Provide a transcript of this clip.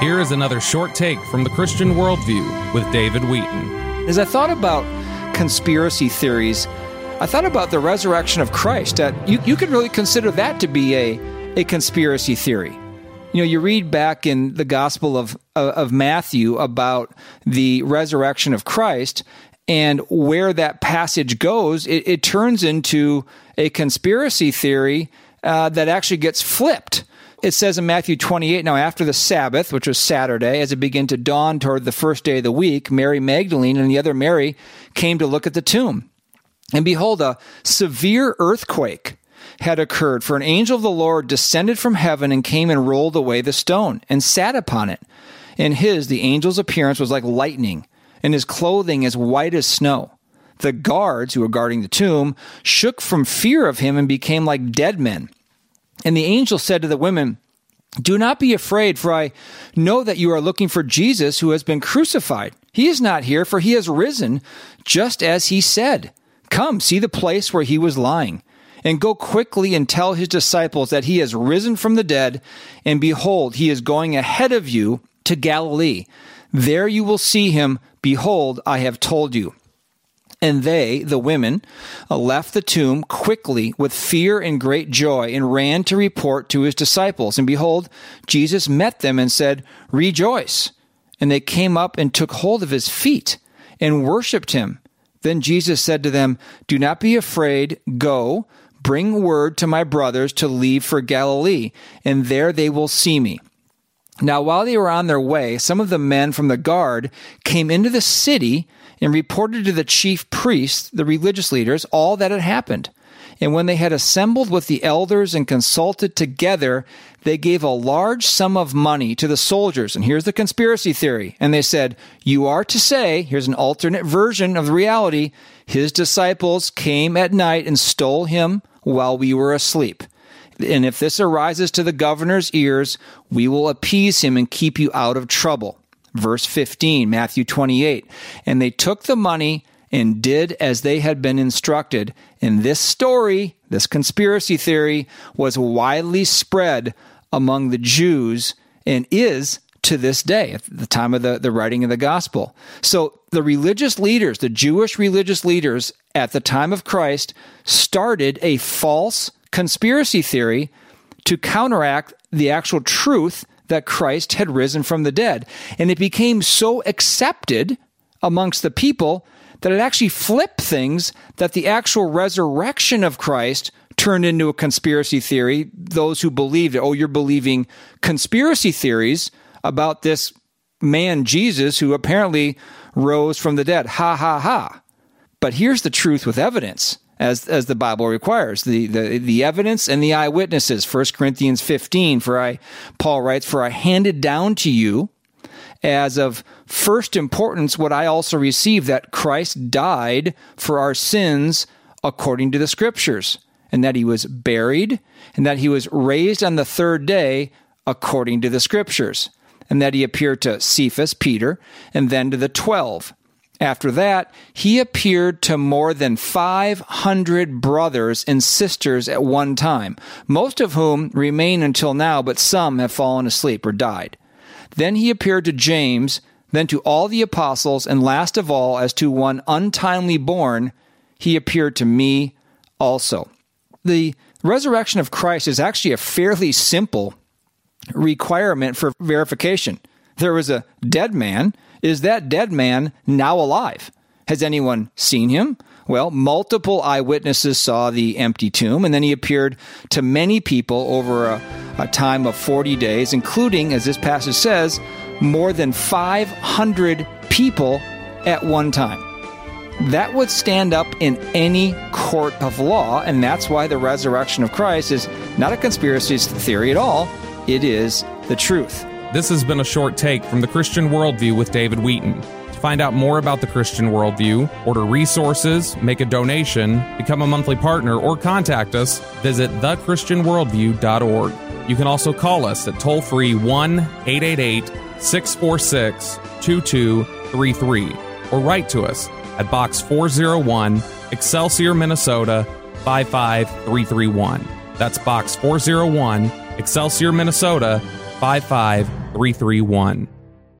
Here is another short take from the Christian Worldview with David Wheaton. As I thought about conspiracy theories, I thought about the resurrection of Christ. You, you could really consider that to be a, a conspiracy theory. You know, you read back in the Gospel of, of Matthew about the resurrection of Christ, and where that passage goes, it, it turns into a conspiracy theory uh, that actually gets flipped it says in Matthew 28, now after the Sabbath, which was Saturday, as it began to dawn toward the first day of the week, Mary Magdalene and the other Mary came to look at the tomb. And behold, a severe earthquake had occurred, for an angel of the Lord descended from heaven and came and rolled away the stone and sat upon it. In his, the angel's appearance was like lightning, and his clothing as white as snow. The guards who were guarding the tomb shook from fear of him and became like dead men. And the angel said to the women, Do not be afraid, for I know that you are looking for Jesus who has been crucified. He is not here, for he has risen, just as he said. Come, see the place where he was lying. And go quickly and tell his disciples that he has risen from the dead, and behold, he is going ahead of you to Galilee. There you will see him. Behold, I have told you. And they, the women, uh, left the tomb quickly with fear and great joy and ran to report to his disciples. And behold, Jesus met them and said, Rejoice. And they came up and took hold of his feet and worshipped him. Then Jesus said to them, Do not be afraid. Go, bring word to my brothers to leave for Galilee, and there they will see me. Now, while they were on their way, some of the men from the guard came into the city and reported to the chief priests, the religious leaders, all that had happened. And when they had assembled with the elders and consulted together, they gave a large sum of money to the soldiers. And here's the conspiracy theory. And they said, You are to say, here's an alternate version of the reality, his disciples came at night and stole him while we were asleep. And if this arises to the governor's ears, we will appease him and keep you out of trouble. Verse 15, Matthew 28. And they took the money and did as they had been instructed. And this story, this conspiracy theory, was widely spread among the Jews and is to this day, at the time of the, the writing of the gospel. So the religious leaders, the Jewish religious leaders at the time of Christ, started a false conspiracy theory to counteract the actual truth that Christ had risen from the dead. And it became so accepted amongst the people that it actually flipped things that the actual resurrection of Christ turned into a conspiracy theory. Those who believed it, oh, you're believing conspiracy theories about this man, Jesus, who apparently rose from the dead. Ha ha ha. But here's the truth with evidence as as the Bible requires. The the the evidence and the eyewitnesses. 1 Corinthians 15 for I Paul writes for I handed down to you as of first importance what I also received that Christ died for our sins according to the scriptures and that he was buried and that he was raised on the third day according to the scriptures and that he appeared to Cephas Peter and then to the 12 after that, he appeared to more than 500 brothers and sisters at one time, most of whom remain until now, but some have fallen asleep or died. Then he appeared to James, then to all the apostles, and last of all, as to one untimely born, he appeared to me also. The resurrection of Christ is actually a fairly simple requirement for verification. There was a dead man is that dead man now alive? Has anyone seen him? Well, multiple eyewitnesses saw the empty tomb, and then he appeared to many people over a, a, time of 40 days, including, as this passage says, more than 500 people at one time. That would stand up in any court of law, and that's why the resurrection of Christ is not a conspiracy theory at all. It is the truth. This has been a short take from the Christian Worldview with David Wheaton. To find out more about the Christian Worldview, order resources, make a donation, become a monthly partner, or contact us, visit thechristianworldview.org. You can also call us at toll free 1 888 646 2233 or write to us at Box 401, Excelsior, Minnesota 55331. That's Box 401, Excelsior, Minnesota 55331. 331.